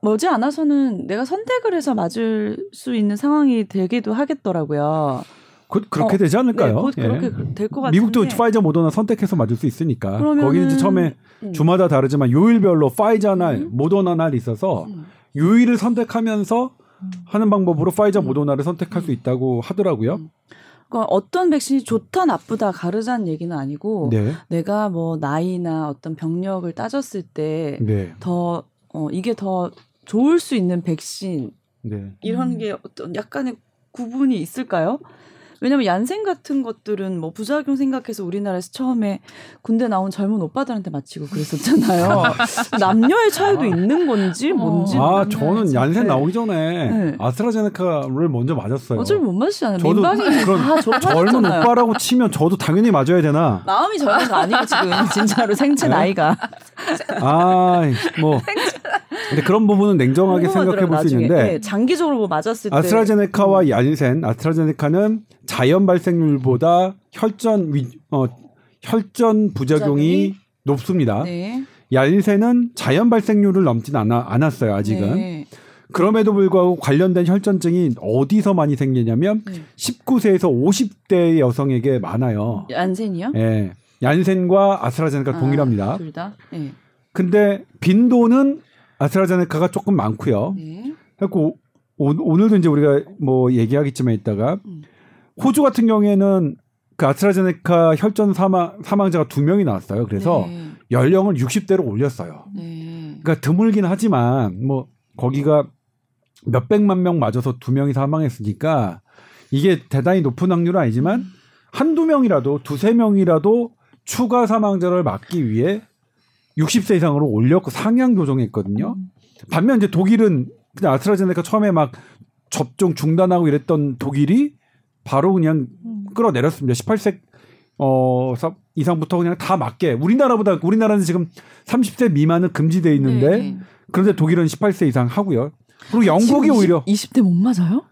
머지 않아서는 내가 선택을 해서 맞을 수 있는 상황이 되기도 하겠더라고요. 그, 렇게 어, 되지 않을까요? 네, 그렇게 예. 될것 같은데 미국도 파이저 모더나 선택해서 맞을 수 있으니까 거기는 이제 처음에 음. 주마다 다르지만 요일별로 파이저 날, 음. 모더나 날이 있어서 음. 요일을 선택하면서 음. 하는 방법으로 파이저 음. 모더나를 선택할 수 있다고 하더라고요. 음. 그러니까 어떤 백신이 좋다 나쁘다 가르자는 얘기는 아니고 네. 내가 뭐 나이나 어떤 병력을 따졌을 때더 네. 어, 이게 더 좋을 수 있는 백신 네. 이런 게 어떤 약간의 구분이 있을까요? 왜냐면 얀센 같은 것들은 뭐 부작용 생각해서 우리나라에서 처음에 군대 나온 젊은 오빠들한테 맞히고 그랬었잖아요. 남녀의 차이도 아. 있는 건지 어. 뭔지. 아 저는 얀센 나오기 전에 네. 아스트라제네카를 먼저 맞았어요. 어차피 못 맞으시잖아요. 저도 그런 젊은 오빠라고 치면 저도 당연히 맞아야 되나? 마음이 젊은 거 아니고 지금 진짜로 생체 네? 나이가. 아뭐 근데 그런 부분은 냉정하게 생각해 볼 수 있는데 네, 장기적으로 뭐 맞았을 때 아스트라제네카와 얀센 아스트라제네카는 자연 발생률보다 혈전 위, 어, 혈전 부작용이 부작용이? 높습니다. 네. 얀센은 자연 발생률을 넘진 않아, 않았어요 아직은. 네. 그럼에도 불구하고 관련된 혈전증이 어디서 많이 생기냐면 네. 19세에서 50대 여성에게 많아요. 얀센이요? 예. 얀센과 아스트라제네카 아, 동일합니다. 둘 다. 네. 근데 빈도는 아스트라제네카가 조금 많고요. 네. 그래고 오늘도 이제 우리가 뭐 얘기하겠지만 이따가 음. 호주 같은 경우에는 그 아스트라제네카 혈전 사망 사망자가 두 명이 나왔어요. 그래서 네. 연령을 60대로 올렸어요. 네. 그러니까 드물긴 하지만 뭐 거기가 몇 백만 명 맞아서 두 명이 사망했으니까 이게 대단히 높은 확률은 아니지만 한두 명이라도 두세 명이라도 추가 사망자를 막기 위해 60세 이상으로 올렸고 상향 조정했거든요. 반면 이제 독일은 그냥 아스트라제네카 처음에 막 접종 중단하고 이랬던 독일이 바로 그냥 끌어내렸습니다. 18세 어 이상부터 그냥 다 맞게 우리나라보다 우리나라는 지금 30세 미만은 금지돼 있는데 네, 네. 그런데 독일은 18세 이상 하고요. 그리고 영국이 20, 오히려 20대 못 맞아요?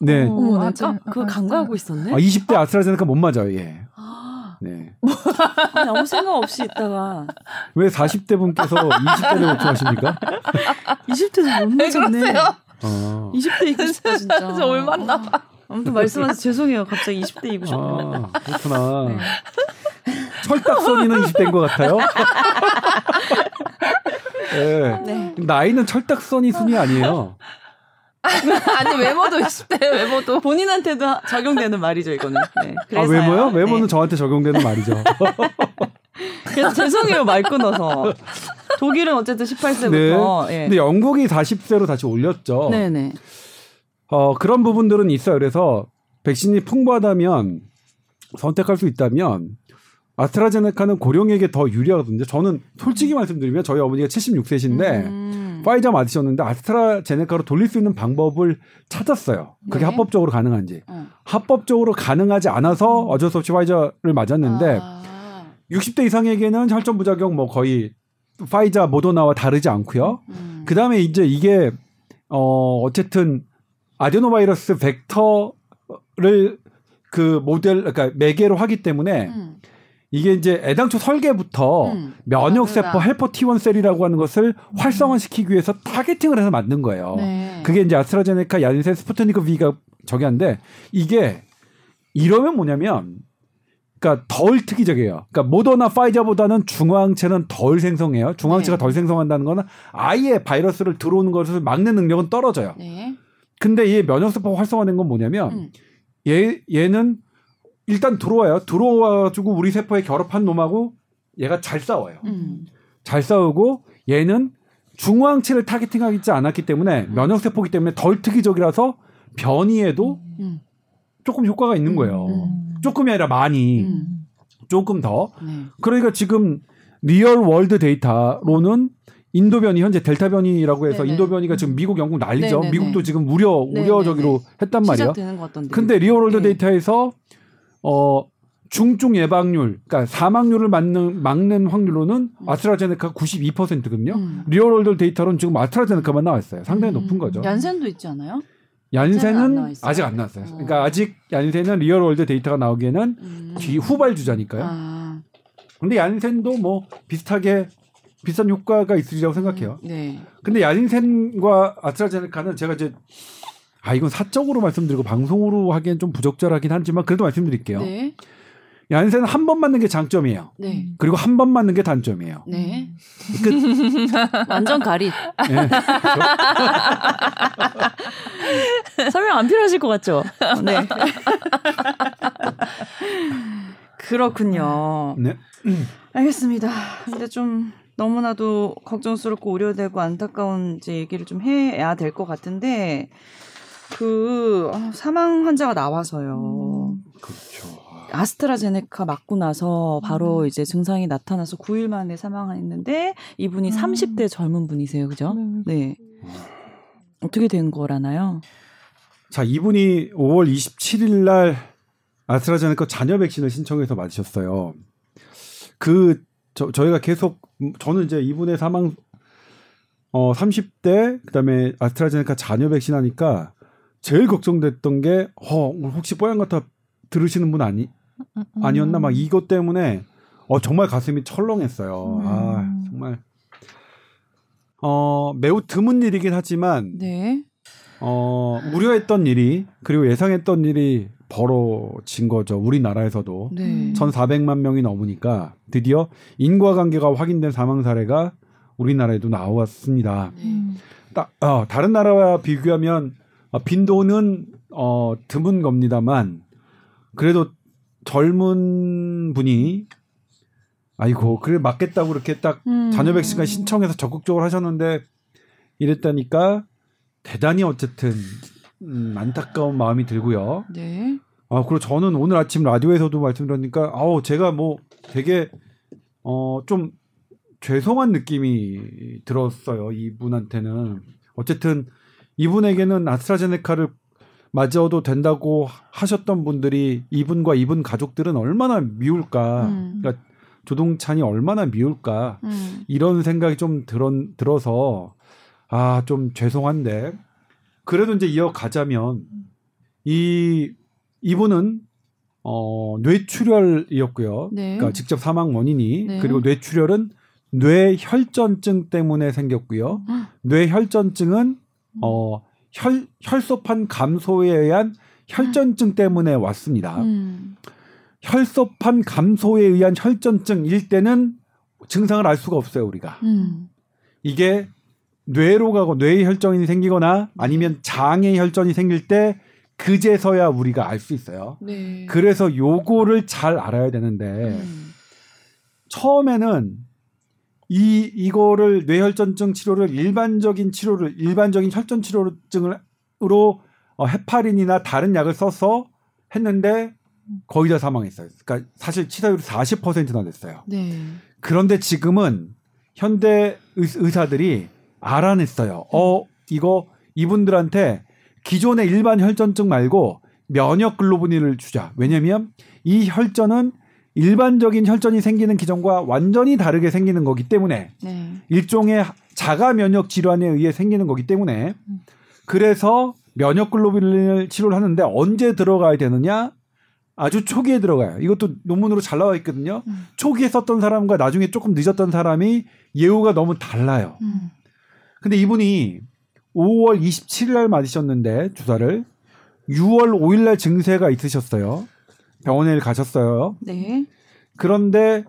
네. 어, 아, 까, 그거 간과하고 있었네. 아, 20대 아스트라제네카 못 맞아요. 예. 아. 네. 아니, 아무 생각 없이 있다가 왜 40대 분께서 20대를 걱정하십니까? 20대도 못 맞았네. 어. 20대이고 싶다 진짜. 저 얼마나 봐. 아무튼 말씀하셔서 죄송해요. 갑자기 20대이고 싶네요. 아, 그렇구나. 네. 철딱선이는 20대인 것 같아요. 네. 네. 나이는 철딱선이 순위 아니에요. 아니 외모도 20대 외모도 본인한테도 적용되는 말이죠 이거는. 네. 아 외모요? 외모는 네. 저한테 적용되는 말이죠. 그래서 죄송해요 말 끊어서. 독일은 어쨌든 18세부터. 네. 예. 근데 영국이 40세로 다시 올렸죠. 네네. 어 그런 부분들은 있어요. 그래서 백신이 풍부하다면 선택할 수 있다면 아스트라제네카는 고령에게 더 유리하거든요. 저는 솔직히 말씀드리면 저희 어머니가 76세신데 음. 파이자 맞으셨는데 아스트라제네카로 돌릴 수 있는 방법을 찾았어요. 그게 네. 합법적으로 가능한지. 어. 합법적으로 가능하지 않아서 음. 어쩔 수 없이 파이자를 맞았는데 아. 60대 이상에게는 혈전 부작용 뭐 거의 파이자 모더나와 다르지 않고요. 음. 그다음에 이제 이게 어 어쨌든 아데노바이러스 벡터를 그 모델 그러니까 매개로 하기 때문에 음. 이게 이제 애당초 설계부터 음. 면역세포 헬퍼 T1 셀이라고 하는 것을 음. 활성화시키기 위해서 targeting을 해서 만든 거예요. 네. 그게 이제 아스트라제네카, 얀센, 스푸트니크 V가 저기 한데 이게 이러면 뭐냐면 그러니까 덜 특이적이에요. 그러니까 모더나 화이자보다는 중화항체는 덜 생성해요. 중화항체가 네. 덜 생성한다는 거는 아예 바이러스를 들어오는 것을 막는 능력은 떨어져요. 네. 근데 이 면역세포 활성화된 건 뭐냐면 음. 얘 얘는 일단 들어와요. 들어와가지고 우리 세포에 결합한 놈하고 얘가 잘 싸워요. 음. 잘 싸우고 얘는 중화항체를 targeting하지 않았기 때문에 음. 면역 세포기 때문에 덜 특이적이라서 변이에도 음. 조금 효과가 있는 거예요. 음. 조금이 아니라 많이 음. 조금 더. 네. 그러니까 지금 real world data로는 인도 변이 현재 델타 변이라고 해서 네네. 인도 변이가 지금 미국 영국 난리죠. 네네네. 미국도 지금 우려 우려적으로 했단 말이에요. 근데 real world 네. 데이터에서 어 중증 예방률, 그러니까 사망률을 막는 막는 확률로는 음. 아스트라제네카 92%거든요. 음. real world 데이터로는 지금 아스트라제네카만 나왔어요. 상당히 음. 높은 거죠. 얀센도 있지 않아요? 얀센은 안 아직 안 나왔어요. 어. 그러니까 아직 얀센은 real world 데이터가 나오기에는 음. 뒤 후발 주자니까요. 아. 근데 얀센도 뭐 비슷하게 비슷한 효과가 있으리라고 생각해요. 음. 네. 근데 얀센과 아스트라제네카는 제가 이제 아 이건 사적으로 말씀드리고 방송으로 하기엔 좀 부적절하긴 하지만 그래도 말씀드릴게요. 네. 얀센은 한 번 맞는 게 장점이에요. 네. 그리고 한 번 맞는 게 단점이에요. 네. 끝. 완전 가리. 네. 설명 안 필요하실 것 같죠? 네. 그렇군요. 네. 알겠습니다. 근데 좀 너무나도 걱정스럽고 우려되고 안타까운 이제 얘기를 좀 해야 될 것 같은데 그 아, 사망 환자가 나와서요. 음. 그렇죠. 아스트라제네카 맞고 나서 바로 음. 이제 증상이 나타나서 9일 만에 사망했는데 이분이 음. 30대 젊은 분이세요. 그죠? 네. 네. 어떻게 된 거라나요? 자, 이분이 5월 27일 날 아스트라제네카 잔여 백신을 신청해서 맞으셨어요. 그 저, 저희가 계속 저는 이제 이분의 사망 어 30대 그다음에 아스트라제네카 잔여 백신 하니까 제일 걱정됐던 게 어, 혹시 뽀얀 같아 들으시는 분 아니 아니었나 막 이것 때문에 어 정말 가슴이 철렁했어요. 음. 아 정말 어 매우 드문 일이긴 하지만 네. 어 우려했던 일이 그리고 예상했던 일이 벌어진 거죠. 우리나라에서도 네. 1,400만 명이 넘으니까 드디어 인과관계가 확인된 사망 사례가 우리나라에도 나왔습니다. 네. 따, 어, 다른 나라와 비교하면 어, 빈도는 어, 드문 겁니다만 그래도 젊은 분이 아이고 그래 맞겠다고 그렇게 딱 음. 자녀 백신까 신청해서 적극적으로 하셨는데 이랬다니까 대단히 어쨌든 음, 안타까운 마음이 들고요. 네. 아 그리고 저는 오늘 아침 라디오에서도 말씀드렸으니까 아우 제가 뭐 되게 어 좀 죄송한 느낌이 들었어요 이분한테는 어쨌든 이분에게는 아스트라제네카를 맞아도 된다고 하셨던 분들이 이분과 이분 가족들은 얼마나 미울까 음. 그러니까 조동찬이 얼마나 미울까 음. 이런 생각이 좀 들어, 들어서 아 좀 죄송한데 그래도 이제 이어가자면 이 이분은 어 뇌출혈이었고요. 네. 그러니까 직접 사망 원인이 네. 그리고 뇌출혈은 뇌혈전증 때문에 생겼고요. 뇌혈전증은 어 혈, 혈소판 감소에 의한 혈전증 때문에 왔습니다. 음. 혈소판 감소에 의한 혈전증일 때는 증상을 알 수가 없어요, 우리가. 음. 이게 뇌로 가고 뇌 혈전이 생기거나 아니면 장의 혈전이 생길 때 그제서야 우리가 알 수 있어요. 네. 그래서 요거를 잘 알아야 되는데 음. 처음에는 이 이거를 뇌혈전증 치료를 일반적인 치료를 일반적인 혈전 치료증으로 어, 헤파린이나 다른 약을 써서 했는데 거의 다 사망했어요. 그러니까 사실 치사율이 40%나 됐어요. 네. 그런데 지금은 현대 의사들이 알아냈어요. 어, 이거 이분들한테 기존의 일반 혈전증 말고 면역 글로브린을 주자. 왜냐면 이 혈전은 일반적인 혈전이 생기는 기전과 완전히 다르게 생기는 거기 때문에 네. 일종의 자가 면역 질환에 의해 생기는 거기 때문에 음. 그래서 면역 글로빈을 치료를 하는데 언제 들어가야 되느냐? 아주 초기에 들어가요. 이것도 논문으로 잘 나와 있거든요. 음. 초기에 썼던 사람과 나중에 조금 늦었던 사람이 예후가 너무 달라요. 음. 근데 이분이 5월 27일 날 맞으셨는데 주사를 6월 5일 날 증세가 있으셨어요. 병원에 가셨어요. 네. 그런데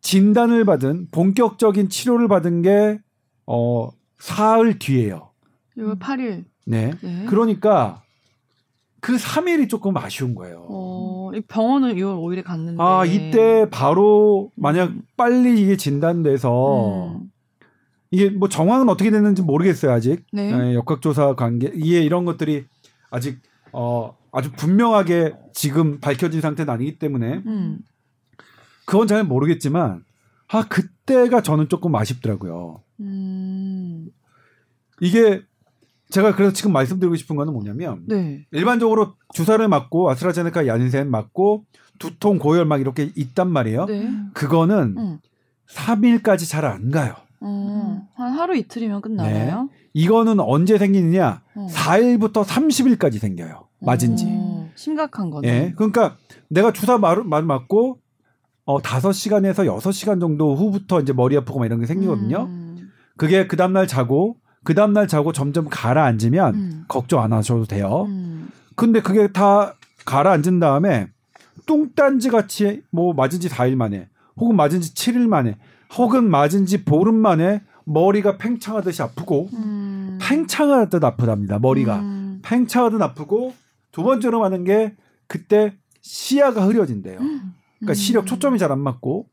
진단을 받은 본격적인 치료를 받은 게 어, 사흘 뒤에요. 6월 8일. 네. 네. 그러니까 그 3일이 조금 아쉬운 거예요. 어, 병원을 6월 5일에 갔는데. 아, 이때 바로 만약 음. 빨리 이게 진단돼서 음. 이게 뭐 정황은 어떻게 됐는지 모르겠어요, 아직. 네. 네 역학조사 관계, 이해 이런 것들이 아직 어, 아주 분명하게 지금 밝혀진 상태는 아니기 때문에 음. 그건 잘 모르겠지만 아 그때가 저는 조금 아쉽더라고요. 음. 이게 제가 그래서 지금 말씀드리고 싶은 거는 뭐냐면 네. 일반적으로 주사를 맞고 아스트라제네카 얀센 맞고 두통 고열 막 이렇게 있단 말이에요. 네. 그거는 음. 3일까지 잘 안 가요. 음, 한 하루 이틀이면 끝나나요? 네. 이거는 언제 생기느냐? 어. 4일부터 30일까지 생겨요. 맞은 지. 오, 심각한 거네. 예. 그러니까 내가 주사 말, 말 맞고 어 5시간에서 6시간 정도 후부터 이제 머리 아프고 막 이런 게 생기거든요. 음. 그게 그 다음 날 자고 그 다음 날 자고 점점 가라앉으면 음. 걱정 안 하셔도 돼요. 음. 근데 그게 다 가라앉은 다음에 뚱딴지 같이 뭐 맞은 지 4일 만에 혹은 맞은 지 7일 만에 혹은 맞은 지 보름 만에 머리가 팽창하듯이 아프고 음. 팽창하듯 아프답니다. 머리가 음. 팽창하듯 아프고 두 번째로 많은 게 그때 시야가 흐려진대요. 그러니까 시력 초점이 잘 안 맞고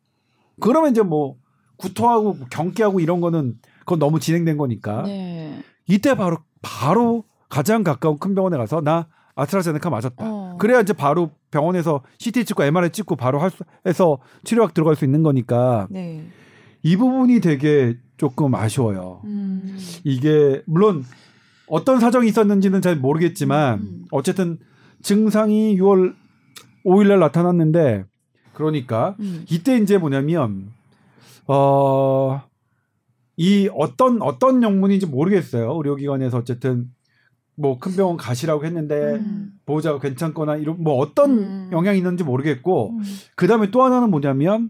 그러면 이제 뭐 구토하고 경계하고 이런 거는 그건 너무 진행된 거니까 네. 이때 바로 바로 가장 가까운 큰 병원에 가서 나 아스트라제네카 맞았다. 어. 그래야 이제 바로 병원에서 CT 찍고 MRI 찍고 바로 할 수, 해서 치료약 들어갈 수 있는 거니까 네. 이 부분이 되게 조금 아쉬워요. 음. 이게 물론 어떤 사정이 있었는지는 잘 모르겠지만 음. 어쨌든 증상이 6월 5일 날 나타났는데 그러니까 음. 이때 이제 뭐냐면 어. 이 어떤 어떤 영문인지 모르겠어요. 의료기관에서 어쨌든 뭐 큰 병원 가시라고 했는데 음. 보호자가 괜찮거나 이런 뭐 어떤 음. 영향이 있는지 모르겠고 음. 그다음에 또 하나는 뭐냐면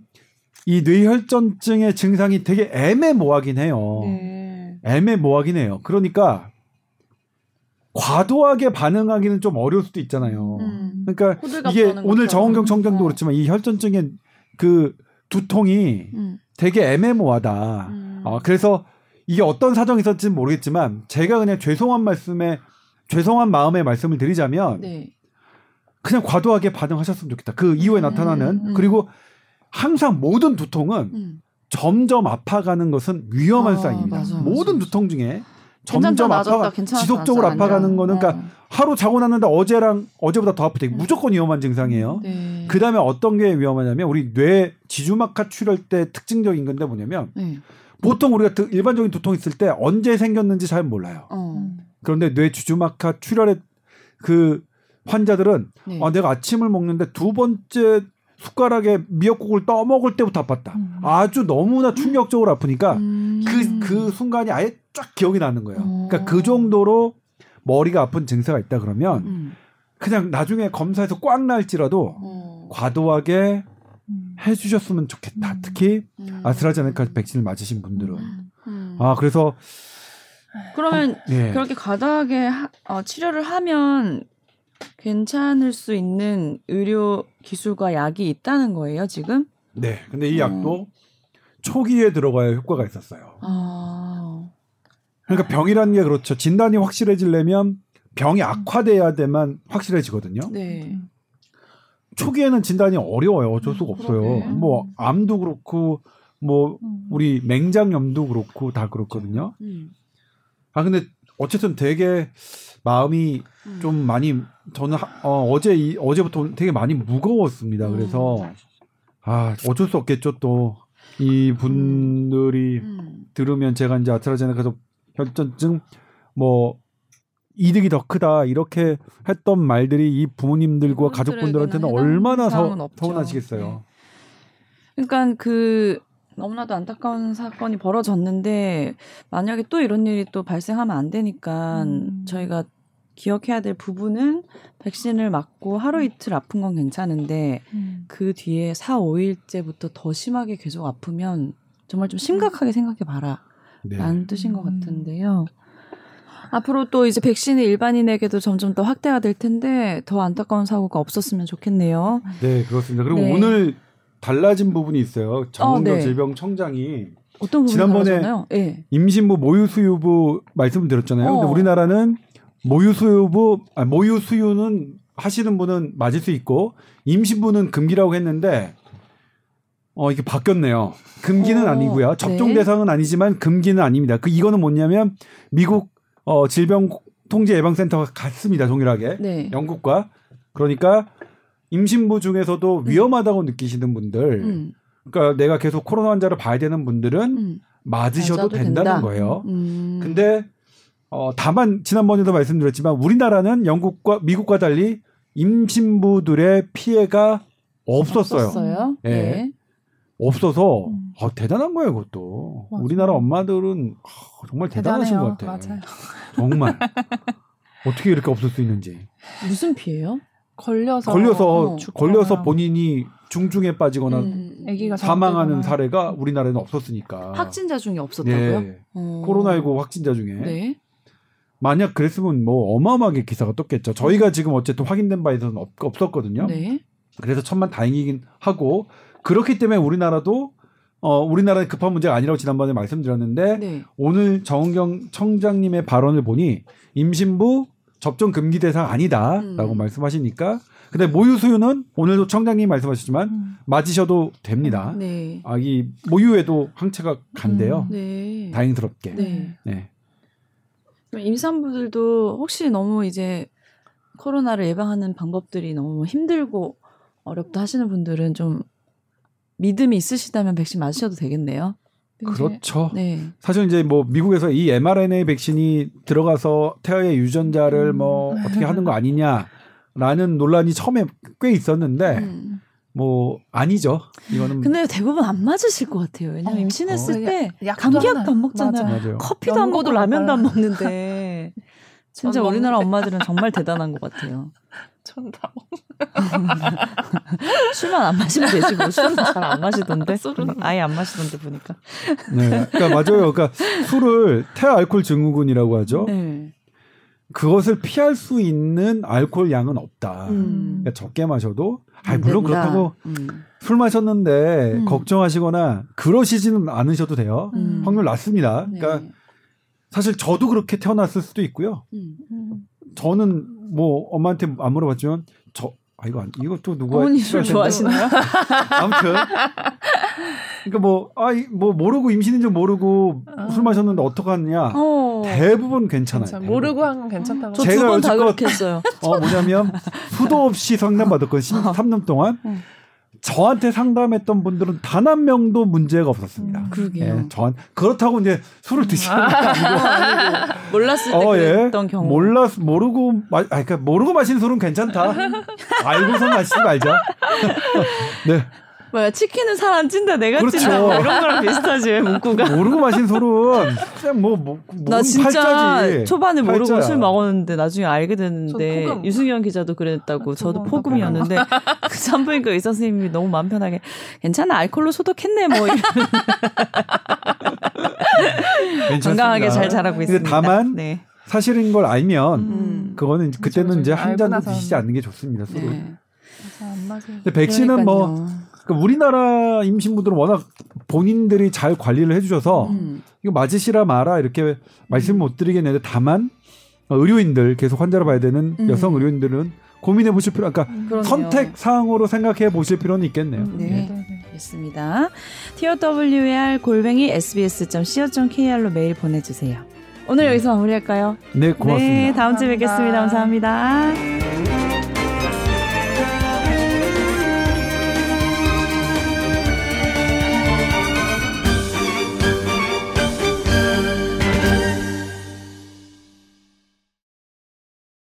이 뇌혈전증의 증상이 되게 애매모호하긴 해요. 네. 애매모호하긴 해요. 그러니까 과도하게 반응하기는 좀 어려울 수도 있잖아요. 음. 그러니까 이게 오늘 정원경 청장도 어. 그렇지만 이 혈전증의 그 두통이 음. 되게 애매모호하다. 음. 어, 그래서 이게 어떤 사정이 있었지는 모르겠지만 제가 그냥 죄송한 말씀에 죄송한 마음의 말씀을 드리자면 네. 그냥 과도하게 반응하셨으면 좋겠다. 그 이후에 음, 나타나는 음. 그리고 항상 모든 두통은 음. 점점 아파가는 것은 위험한 아, 사인입니다. 맞아, 모든 맞아. 두통 중에 점점 아파 지속적으로 아파가는 거는 그러니까 어. 하루 자고 났는데 어제랑 어제보다 더 아프대. 무조건 위험한 증상이에요. 네. 그다음에 어떤 게 위험하냐면 우리 뇌 지주막하 출혈 때 특징적인 건데 뭐냐면 네. 보통 우리가 일반적인 두통 있을 때 언제 생겼는지 잘 몰라요. 어. 그런데 뇌 지주막하 출혈의 그 환자들은 네. 아, 내가 아침을 먹는데 두 번째 숟가락에 미역국을 떠먹을 때부터 아팠다. 음. 아주 너무나 충격적으로 아프니까 음. 그, 그 순간이 아예 쫙 기억이 나는 거예요. 어. 그러니까 그 정도로 머리가 아픈 증세가 있다 그러면 음. 그냥 나중에 검사에서 꽉 날지라도 어. 과도하게 음. 해주셨으면 좋겠다. 음. 특히 음. 아스트라제네카 백신을 맞으신 분들은. 아, 그래서 그러면 어, 예. 그렇게 과다하게 하, 어, 치료를 하면 괜찮을 수 있는 의료 기술과 약이 있다는 거예요, 지금? 네. 근데 이 약도 어. 초기에 들어가야 효과가 있었어요. 아. 그러니까 병이라는 게 그렇죠. 진단이 확실해지려면 병이 악화돼야 돼만 확실해지거든요. 네. 초기에는 진단이 어려워요. 어쩔 수가 없어요. 그러게. 뭐 암도 그렇고 뭐 음. 우리 맹장염도 그렇고 다 그렇거든요. 음. 아 근데 어쨌든 되게 마음이 음. 좀 많이 저는 어, 어제 이, 어제부터 되게 많이 무거웠습니다. 음. 그래서 아 어쩔 수 없겠죠 또 이 분들이 음. 음. 들으면 제가 이제 아스트라제네카서 혈전증 뭐 이득이 더 크다 이렇게 했던 말들이 이 부모님들과 가족분들한테는 얼마나 서, 서운하시겠어요. 네. 그러니까 그 너무나도 안타까운 사건이 벌어졌는데 만약에 또 이런 일이 또 발생하면 안 되니까 음. 저희가 기억해야 될 부분은 백신을 맞고 하루 이틀 아픈 건 괜찮은데 음. 그 뒤에 4, 5일째부터 더 심하게 계속 아프면 정말 좀 심각하게 생각해 봐라. 네. 라는 뜻인 것 음. 같은데요. 앞으로 또 이제 백신이 일반인에게도 점점 더 확대가 될 텐데 더 안타까운 사고가 없었으면 좋겠네요. 네, 그렇습니다. 그리고 네. 오늘 달라진 부분이 있어요. 정은경 어, 네. 질병청장이 어떤 지난번에 네. 임신부 모유 수유부 말씀드렸잖아요. 어. 근데 우리나라는 모유 수유부 아, 모유 수유는 하시는 분은 맞을 수 있고 임신부는 금기라고 했는데 어 이게 바뀌었네요. 금기는 어, 아니고요. 접종 네. 대상은 아니지만 금기는 아닙니다. 그 이거는 뭐냐면 미국 어 질병 통제 예방 센터가 같습니다. 동일하게 네. 영국과 그러니까 임신부 중에서도 음. 위험하다고 느끼시는 분들, 음. 그러니까 내가 계속 코로나 환자를 봐야 되는 분들은 음. 맞으셔도 된다는 된다. 거예요. 음. 근데 어 다만 지난번에도 말씀드렸지만 우리나라는 영국과 미국과 달리 임신부들의 피해가 없었어요. 없었어요? 예. 네. 없어서 음. 아, 대단한 거예요, 그것도. 맞아. 우리나라 엄마들은 아, 정말 대단하신 대단해요. 것 같아요. 맞아요. 정말 어떻게 이렇게 없을 수 있는지. 무슨 피해요? 걸려서 걸려서 어, 걸려서 본인이 중증에 빠지거나 음, 사망하는 사례가 우리나라에는 없었으니까 확진자 중에 없었다고요? 네. 어. 코로나19 확진자 중에 네. 만약 그랬으면 뭐 어마어마하게 기사가 떴겠죠. 저희가 지금 어쨌든 확인된 바에서는 없, 없었거든요. 네. 그래서 천만 다행이긴 하고 그렇기 때문에 우리나라도 어 우리나라의 급한 문제가 아니라고 지난번에 말씀드렸는데 네. 오늘 정은경 청장님의 발언을 보니 임신부 접종 금기 대상 아니다라고 음. 말씀하시니까 근데 모유 수유는 오늘도 청장님 말씀하셨지만 음. 맞으셔도 됩니다. 음. 네. 아기 모유에도 항체가 간대요. 음. 네. 다행스럽게. 네. 네. 임산부들도 혹시 너무 이제 코로나를 예방하는 방법들이 너무 힘들고 어렵다 하시는 분들은 좀 믿음이 있으시다면 백신 맞으셔도 되겠네요. 그렇죠. 네. 사실 이제 뭐 미국에서 이 mRNA 백신이 들어가서 태아의 유전자를 음. 뭐 어떻게 하는 거 아니냐라는 논란이 처음에 꽤 있었는데 음. 뭐 아니죠. 이거는 근데 대부분 안 맞으실 것 같아요. 왜냐면 어, 임신했을 어. 때 감기약도 안 먹잖아요. 맞아. 커피도 안 먹고 라면도 안 먹는데 진짜 우리나라 엄마들은 정말 대단한 것 같아요. 전다 술만 안 마시면 되지 뭐 술은 잘 안 마시던데 술은 아예 안 마시던데 보니까. 네, 그러니까 맞아요. 그러니까 술을 태알코올 증후군이라고 하죠. 네. 그것을 피할 수 있는 알코올 양은 없다. 음. 그러니까 적게 마셔도, 아 물론 된다. 그렇다고 음. 술 마셨는데 음. 걱정하시거나 그러시지는 않으셔도 돼요. 음. 확률 낮습니다. 그러니까 네. 사실 저도 그렇게 태어났을 수도 있고요. 음. 저는 뭐 엄마한테 안 물어봤지만 저 아, 이거, 이것도 누가. 어머니 술 좋아하시나요? 아무튼. 그러니까 뭐, 아, 뭐, 모르고 임신인 줄 모르고 어. 술 마셨는데 어떡하느냐. 어. 어. 대부분 괜찮아요. 괜찮, 모르고 한 건 괜찮다고. 저두번다 그렇게 했어요. 어, 뭐냐면 수도 없이 상담 받았거든요. 13년 동안. 음. 저한테 상담했던 분들은 단 한 명도 문제가 없었습니다. 음, 그러게요. 예, 저한 그렇다고 이제 술을 드시는 거 아니고 몰랐을 때 어, 예. 그랬던 경우. 몰랐 모르고 마, 아 그러니까 모르고 마신 술은 괜찮다. 알고서 마시지 말자. 네. 뭐야 치킨은 사람 찐다 내가 그렇죠. 찐다 뭐 이런 거랑 비슷하지 문구가 모르고 마신 술은 그냥 뭐뭐 나 진짜 팔자지. 초반에 모르고 팔자야. 술 먹었는데 나중에 알게 됐는데 유승현 기자도 그랬다고 아, 저도 포금이었는데 그 산부인과 의사 선생님이 너무 마음 편하게 괜찮아 알콜로 소독했네 뭐 건강하게 잘 자라고 있습니다. 다만 네. 사실인 걸 알면 음. 그거는 그때는 이제 한 잔도 드시지 않는 게 좋습니다. 네. 네. 근데 백신은 뭐 그러니까 우리나라 임신부들은 워낙 본인들이 잘 관리를 해주셔서 음. 이거 맞으시라 마라 이렇게 말씀 못 드리겠는데 다만 의료인들 계속 환자를 봐야 되는 음. 여성 의료인들은 고민해 보실 필요, 그러니까 음. 선택 사항으로 생각해 보실 필요는 있겠네요. 네, 네. 알겠습니다. TOWR 골뱅이 sbs.co.kr로 메일 보내주세요. 오늘 여기서 마무리할까요? 네, 고맙습니다. 네, 다음 주에 뵙겠습니다. 감사합니다.